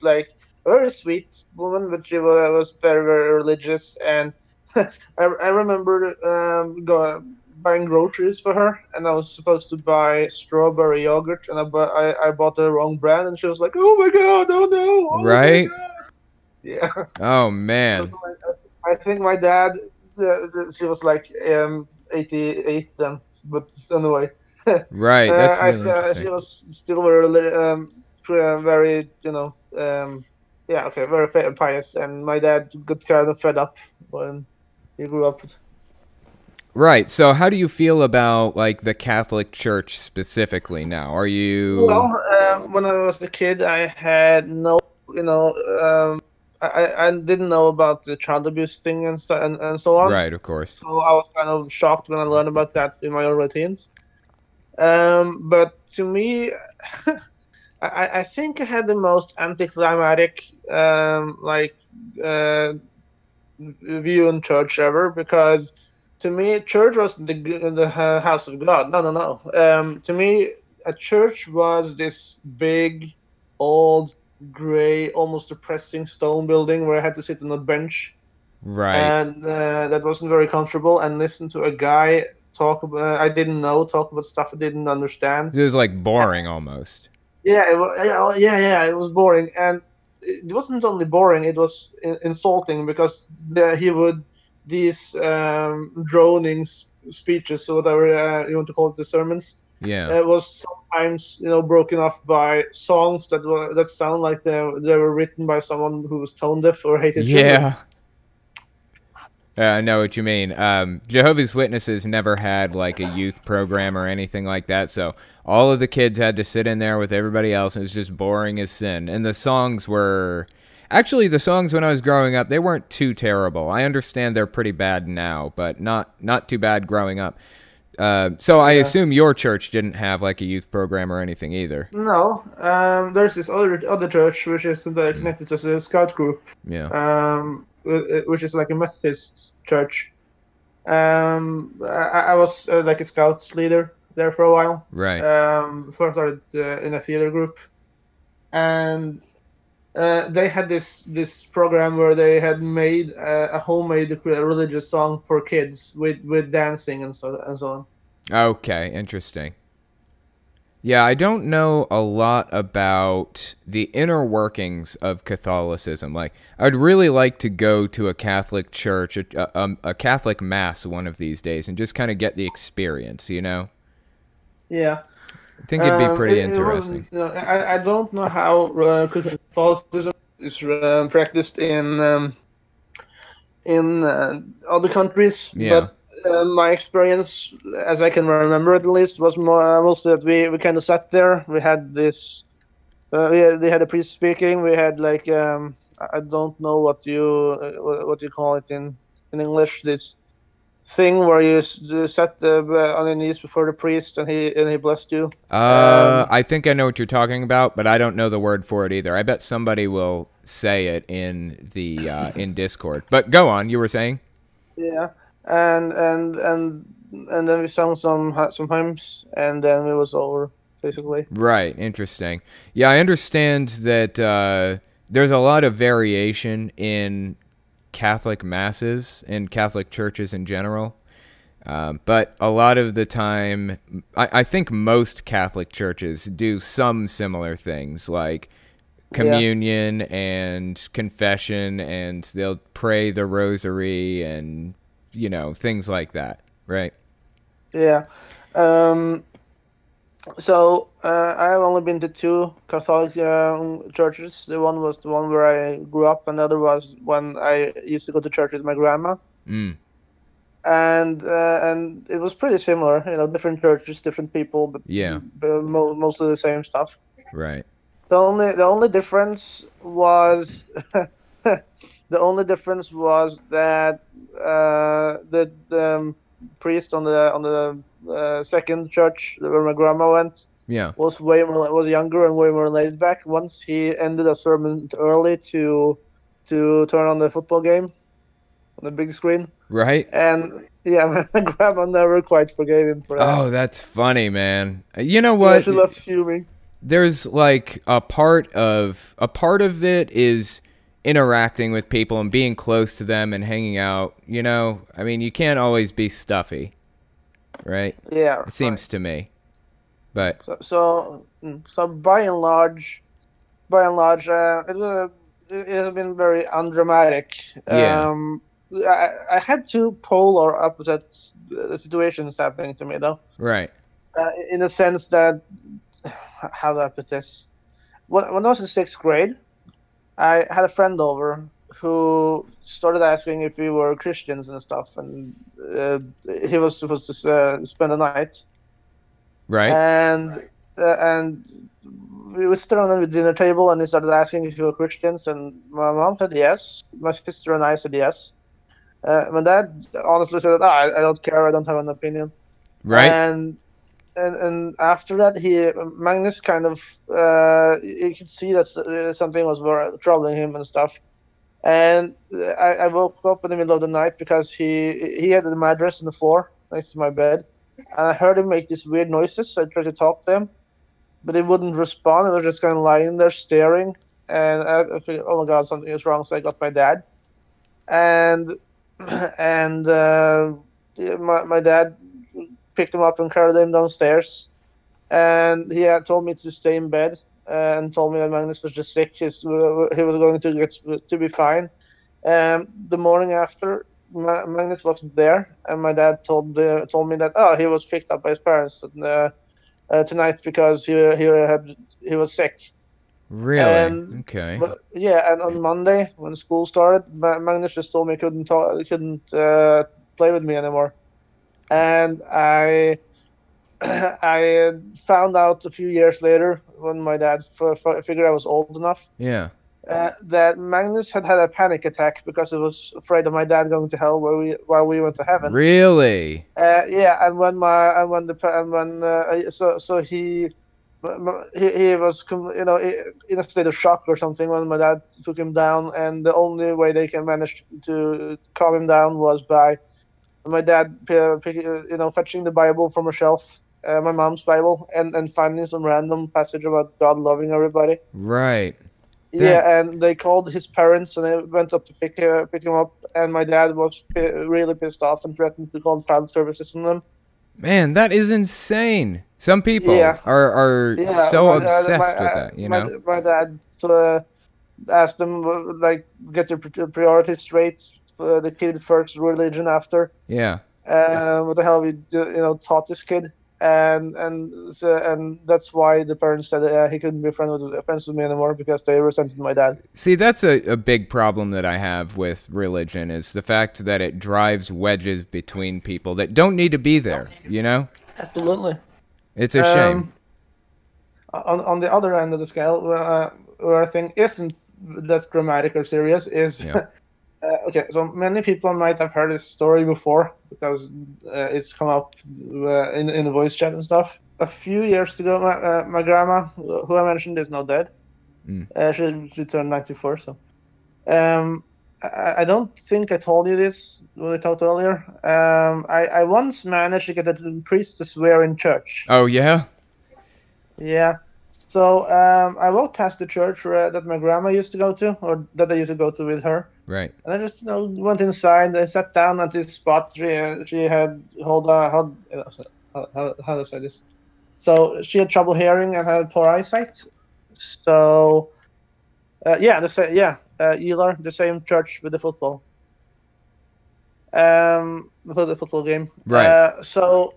D: like a very sweet woman, but she was, was very very religious. And I, I remember um, go, buying groceries for her, and I was supposed to buy strawberry yogurt, and I, bu- I, I bought the wrong brand, and she was like, "Oh my god, oh no!" oh
A: Right.
D: Yeah.
A: Oh man.
D: I think my dad, uh, she was like um, 88 then, but anyway.
A: Right.
D: Uh,
A: That's
D: I,
A: really
D: uh, she was still very, um, uh, very, you know, um, yeah, okay, very pious, and my dad got kind of fed up when he grew up.
A: Right. So how do you feel about like the Catholic Church specifically now? Are you
D: Well, um, when I was a kid, I had no, you know, um, I, I didn't know about the child abuse thing and so, and, and so on.
A: Right, of course.
D: So I was kind of shocked when I learned about that in my early teens. Um, but to me, I, I think I had the most anticlimactic um, like uh, view in church ever because to me church was the the uh, house of God. No, no, no. Um, to me, a church was this big, old, gray, almost depressing stone building where I had to sit on a bench
A: Right.
D: and uh, that wasn't very comfortable and listen to a guy talk about i didn't know talk about stuff i didn't understand
A: it was like boring almost.
D: yeah it was, yeah yeah yeah it was boring and it wasn't only boring it was insulting because the, he would these um, droning speeches or whatever uh, you want to call it the sermons
A: Yeah.
D: it was sometimes you know broken off by songs that were that sound like they, they were written by someone who was tone deaf or hated.
A: Yeah. Yeah, I know what you mean. Um, Jehovah's Witnesses never had like a youth program or anything like that, so all of the kids had to sit in there with everybody else, and it was just boring as sin. And the songs were actually the songs when I was growing up, they weren't too terrible. I understand they're pretty bad now, but not not too bad growing up. Uh, so I assume your church didn't have like a youth program or anything either.
D: No, um, there's this other other church which is uh, connected to the scout group,
A: Yeah.
D: um, which is like a Methodist church. Um, I, I was uh, like a scout leader there for a while.
A: Right.
D: um, before I started uh, in a theater group, and uh, they had this this program where they had made a, a homemade religious song for kids with, with dancing and so and so on.
A: Okay, interesting. Yeah, I don't know a lot about the inner workings of Catholicism. Like, I'd really like to go to a Catholic church, a, a, a Catholic mass one of these days, and just kind of get the experience. You know,
D: Yeah,
A: I think it'd be
D: Um,
A: pretty
D: it- it
A: interesting.
D: know, I, I don't know how uh, Catholicism is uh, practiced in um, in uh, other countries,
A: Yeah.
D: but uh, my experience, as I can remember at least, was more, mostly that we, we kind of sat there. We had this, uh, we had, they had a priest speaking. We had like um, I don't know what you uh, what you call it in in English. This thing where you sat uh, on your knees before the priest and he and he blessed you.
A: Uh,
D: um,
A: I think I know what you're talking about, but I don't know the word for it either. I bet somebody will say it in the uh, in Discord. But go on. You were saying?
D: Yeah, and and and and then we sang some some hymns, and then it was over basically.
A: Right, interesting. Yeah, I understand that uh, there's a lot of variation in Catholic masses and Catholic churches in general. Um, but a lot of the time, I, I think most Catholic churches do some similar things like communion and confession, and they'll pray the rosary and, you know, things like that, right?
D: Yeah. Um, so uh, I have only been to two Catholic um, churches. The one was the one where I grew up, and the other was when I used to go to church with my grandma.
A: Mm,
D: And uh, and it was pretty similar, you know, different churches, different people, but,
A: Yeah.
D: but mo- mostly the same stuff.
A: right.
D: The only the only difference was the only difference was that uh, the, the um, priest on the on the uh, second church where my grandma went
A: Yeah.
D: was way more was younger and way more laid back. Once he ended a sermon early to to turn on the football game on the big screen,
A: Right?
D: and yeah, my grandma never quite forgave him for that.
A: Oh, that's funny, man. You know
D: Yeah,
A: what?
D: she left fuming.
A: There's like a part of a part of it is interacting with people and being close to them and hanging out. You know, I mean, you can't always be stuffy, right?
D: Yeah,
A: It seems to me. But
D: So, so, mm, so by and large, by and large, uh, it, uh, it has been very undramatic.
A: Yeah.
D: Um, I, I had two polar opposite uh, situations happening to me though,
A: right.
D: uh, in the sense that how do I put this? When, when I was in sixth grade, I had a friend over who started asking if we were Christians and stuff, and uh, he was supposed to uh, spend the night.
A: Right.
D: and uh, and we were sitting on the dinner table and he started asking if we were Christians and my mom said yes. My sister and I said yes. Uh, my dad honestly said ah, I, I don't care. I don't have an opinion.
A: Right.
D: and and and after that he Magnus kind of uh, you could see that uh, something was troubling him and stuff and I, I woke up in the middle of the night because he he had the mattress on the floor next to my bed and I heard him make these weird noises. I tried to talk to him, but he wouldn't respond. He was just kind of lying there staring. And I, I figured, oh my god, something is wrong. So I got my dad, and and uh, my my dad picked him up and carried him downstairs. And he had told me to stay in bed uh, and told me that Magnus was just sick. His, uh, he was going to get to be fine. Um, the morning after, Ma- Magnus wasn't there, and my dad told uh, told me that oh he was picked up by his parents uh, uh, tonight because he he had he was sick.
A: Really?
D: And-
A: okay.
D: But yeah, and on Monday when school started, Ma- Magnus just told me he couldn't talk, he couldn't uh, play with me anymore, and I I found out a few years later when my dad f- f- figured I was old enough
A: yeah.
D: uh, that Magnus had had a panic attack because he was afraid of my dad going to hell while we while we went to heaven.
A: Really?
D: Uh, yeah, and when my and when the and when uh, so so he. He, he was, you know, in a state of shock or something when my dad took him down, and the only way they can manage to calm him down was by my dad, uh, uh, you know, fetching the Bible from a shelf, uh, my mom's Bible, and and finding some random passage about God loving everybody.
A: Right.
D: Yeah, and they called his parents, and they went up to pick uh, pick him up. And my dad was pi- really pissed off and threatened to call child services on them.
A: Man, that is insane. Some people
D: Yeah.
A: are are
D: Yeah,
A: so
D: my- uh,
A: obsessed
D: my,
A: with
D: uh,
A: that, you
D: my,
A: know?
D: my dad uh, asked them uh, like get their priorities straight. For the kid first, religion after.
A: Yeah.
D: Uh, what the hell we do- you know taught this kid, and and so, and that's why the parents said uh, he couldn't be friends with friends with me anymore because they resented my dad.
A: See, that's a, a big problem that I have with religion is the fact that it drives wedges between people that don't need to be there, you know?
D: Absolutely.
A: It's a shame.
D: Um, on on the other end of the scale, where, uh, where I think isn't that dramatic or serious is.
A: Yeah.
D: uh, okay, so many people might have heard this story before because uh, it's come up uh, in in the voice chat and stuff. A few years ago, my, uh, my grandma, who I mentioned, is now dead.
A: Mm.
D: Uh, she, she turned 94, so. Um, I, I don't think I told you this when I talked earlier. Um, I, I once managed to get a priest to swear in church.
A: Oh, yeah?
D: Yeah. So um, I walked past the church that my grandma used to go to, or that I used to go to with her,
A: Right.
D: and I just you know went inside. I sat down at this spot. She she had hold uh, hold uh, how, how how do I say this? So she had trouble hearing and had poor eyesight. So uh, yeah, the same yeah, uh, Elar, the same church with the football. Um, for the football game.
A: Right.
D: Uh, so,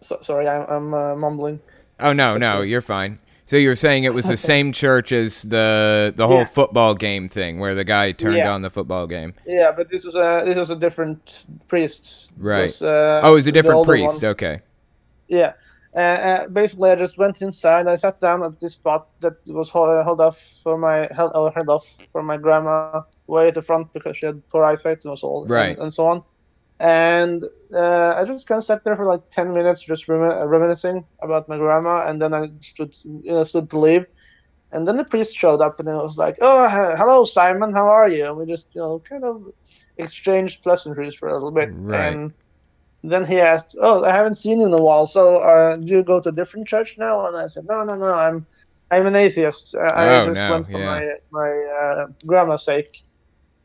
D: so sorry, I'm, I'm uh, mumbling.
A: Oh, no, no, you're fine. So you were saying it was the same church as the the whole
D: Yeah.
A: football game thing where the guy turned
D: Yeah.
A: on the football game.
D: Yeah, but this was a this was a different priest.
A: Right.
D: was, uh,
A: Oh, it was a different priest.
D: one.
A: Okay.
D: Yeah. Uh, uh, basically, I just went inside. I sat down at this spot that was held, held off for my held, or held off for my grandma way at the front because she had poor eyesight and was old,
A: Right.
D: and, and so on. And uh, I just kind of sat there for like ten minutes, just remi- reminiscing about my grandma, and then I stood, you know, stood to leave. And then the priest showed up, and I was like, "Oh, he- hello, Simon. How are you?" And we just, you know, kind of exchanged pleasantries for a little bit.
A: Right.
D: And then he asked, "Oh, I haven't seen you in a while. So, uh, do you go to a different church now?" And I said, "No, no, no. I'm, I'm an atheist. I, I
A: Oh,
D: just
A: no,
D: went for
A: yeah.
D: my my uh, grandma's sake."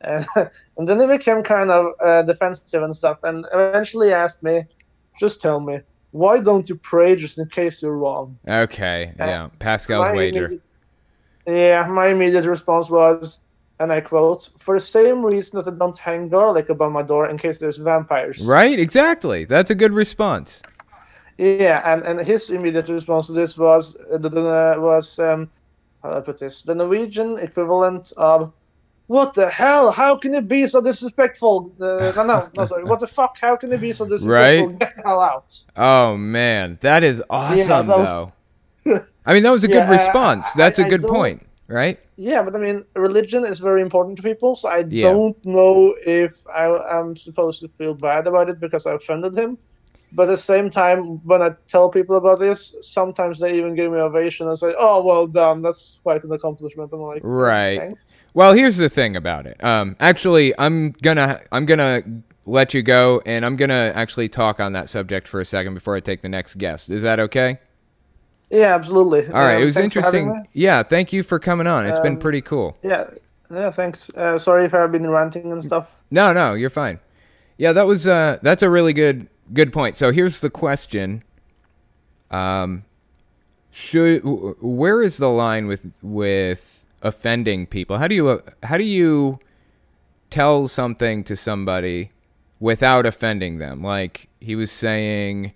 D: And, and then he became kind of uh, defensive and stuff, and eventually asked me, "Just tell me, why don't you pray just in case you're wrong?"
A: Okay.
D: Uh,
A: Yeah. Pascal's wager.
D: Yeah, my immediate response was, and I quote, "For the same reason that I don't hang garlic above my door in case there's vampires."
A: Right? Exactly. That's a good response.
D: Yeah, and, and his immediate response to this was uh, was um, how do I put this? The Norwegian equivalent of "What the hell? How can it be so disrespectful?" Uh, no, no, no, sorry. What the fuck? How can it be so disrespectful?
A: Right.
D: Get the hell out!
A: Oh man, that is awesome
D: that was-
A: though. I mean, that was a good
D: Yeah, I-
A: response.
D: I-
A: That's a
D: I
A: good point, right?
D: Yeah, but I mean, religion is very important to people, so I
A: Yeah.
D: don't know if I am supposed to feel bad about it because I offended him. But at the same time, when I tell people about this, sometimes they even give me ovation and say, "Oh, well done. That's quite an accomplishment." I'm like,
A: Right.
D: "Thanks."
A: Well, here's the thing about it. Um, actually, I'm gonna I'm gonna let you go, and I'm gonna actually talk on that subject for a second before I take the next guest. Is that okay?
D: Yeah, absolutely.
A: All right.
D: Um,
A: it was
D: thanks for having
A: interesting. Yeah. Thank you for coming on. It's been
D: Um,
A: pretty cool.
D: Yeah, yeah. Thanks. Uh, sorry if I've been ranting and stuff.
A: No, no, you're fine. Yeah, that was uh that's a really good good point. So here's the question. Um should where is the line with with offending people? How do you uh, how do you tell something to somebody without offending them? Like he was saying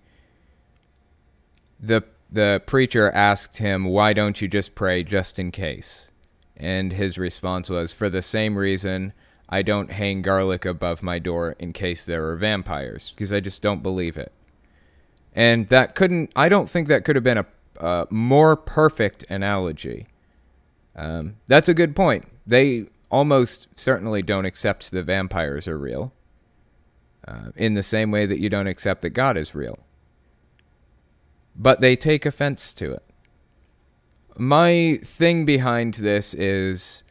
A: the the preacher asked him, Why don't you just pray just in case? And his response was, For the same reason I don't hang garlic above my door in case there are vampires, because I just don't believe it. And that couldn't, I don't think that could have been a, a more perfect analogy. Um, that's a good point. They almost certainly don't accept the vampires are real, uh, in the same way that you don't accept that God is real. But they take offense to it. My thing behind this is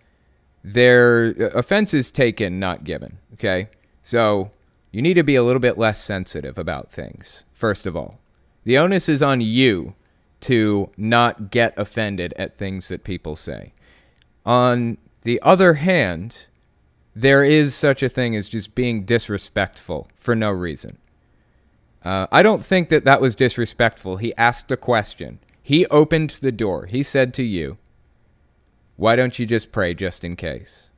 A: their offense is taken, not given. Okay? So you need to be a little bit less sensitive about things, first of all. The onus is on you to not get offended at things that people say. On the other hand, there is such a thing as just being disrespectful for no reason. Uh, I don't think that that was disrespectful. He asked a question. He opened the door. He said to you, Why don't you just pray just in case?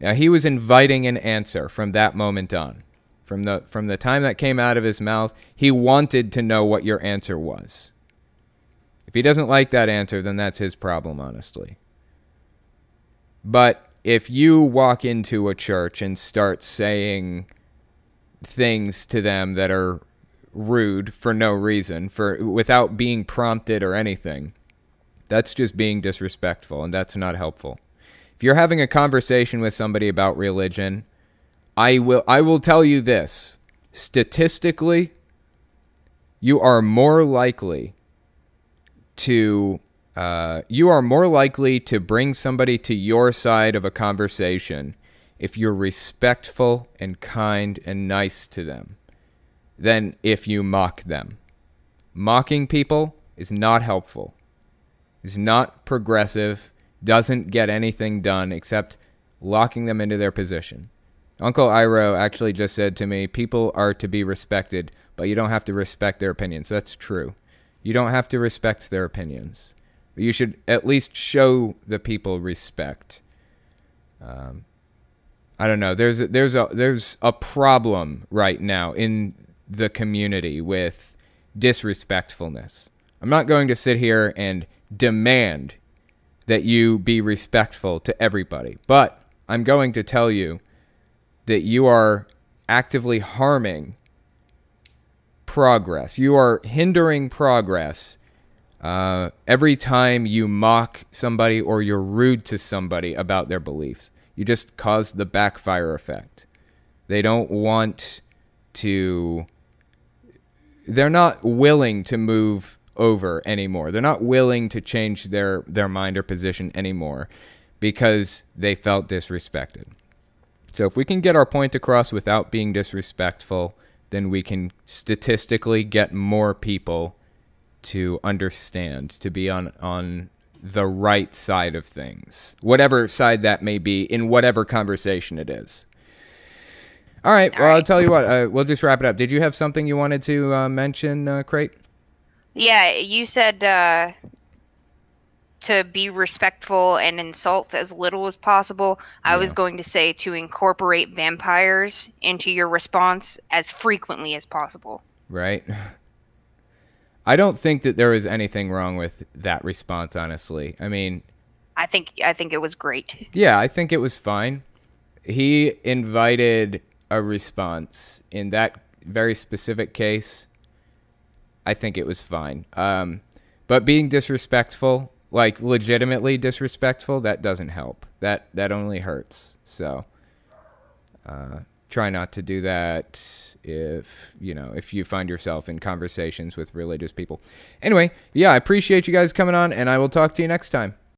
A: Now, he was inviting an answer from that moment on. From the, from the time that came out of his mouth, he wanted to know what your answer was. If he doesn't like that answer, then that's his problem, honestly. But if you walk into a church and start saying things to them that are rude for no reason, for without being prompted or anything, that's just being disrespectful and that's not helpful. If you're having a conversation with somebody about religion, I will I will tell you this. Statistically, you are more likely to uh, you are more likely to bring somebody to your side of a conversation if you're respectful and kind and nice to them than if you mock them. Mocking people is not helpful, is not progressive, doesn't get anything done except locking them into their position. Uncle Iroh actually just said to me, People are to be respected, but you don't have to respect their opinions. That's true. You don't have to respect their opinions. You should at least show the people respect. Um, I don't know. There's a, there's a there's a problem right now in the community with disrespectfulness. I'm not going to sit here and demand that you be respectful to everybody, but I'm going to tell you that you are actively harming progress. You are hindering progress uh, every time you mock somebody or you're rude to somebody about their beliefs. You just cause the backfire effect. They don't want to. They're not willing to move over anymore. They're not willing to change their, their mind or position anymore because they felt disrespected. So if we can get our point across without being disrespectful, then we can statistically get more people to understand, to be on on the right side of things, whatever side that may be, in whatever conversation it is. All right. All well, right. I'll tell you what. Uh, we'll just wrap it up. Did you have something you wanted to uh, mention, uh, Crate?
B: Yeah, you said uh, to be respectful and insult as little as possible. I yeah. was going to say to incorporate vampires into your response as frequently as possible.
A: Right. I don't think that there is anything wrong with that response, honestly. I mean,
B: I think I think it was great.
A: Yeah, I think it was fine. He invited a response in that very specific case. I think it was fine. Um, but being disrespectful, like legitimately disrespectful, that doesn't help. That that only hurts. So, uh, try not to do that if you know if you find yourself in conversations with religious people anyway yeah i appreciate you guys coming on and i will talk to you next time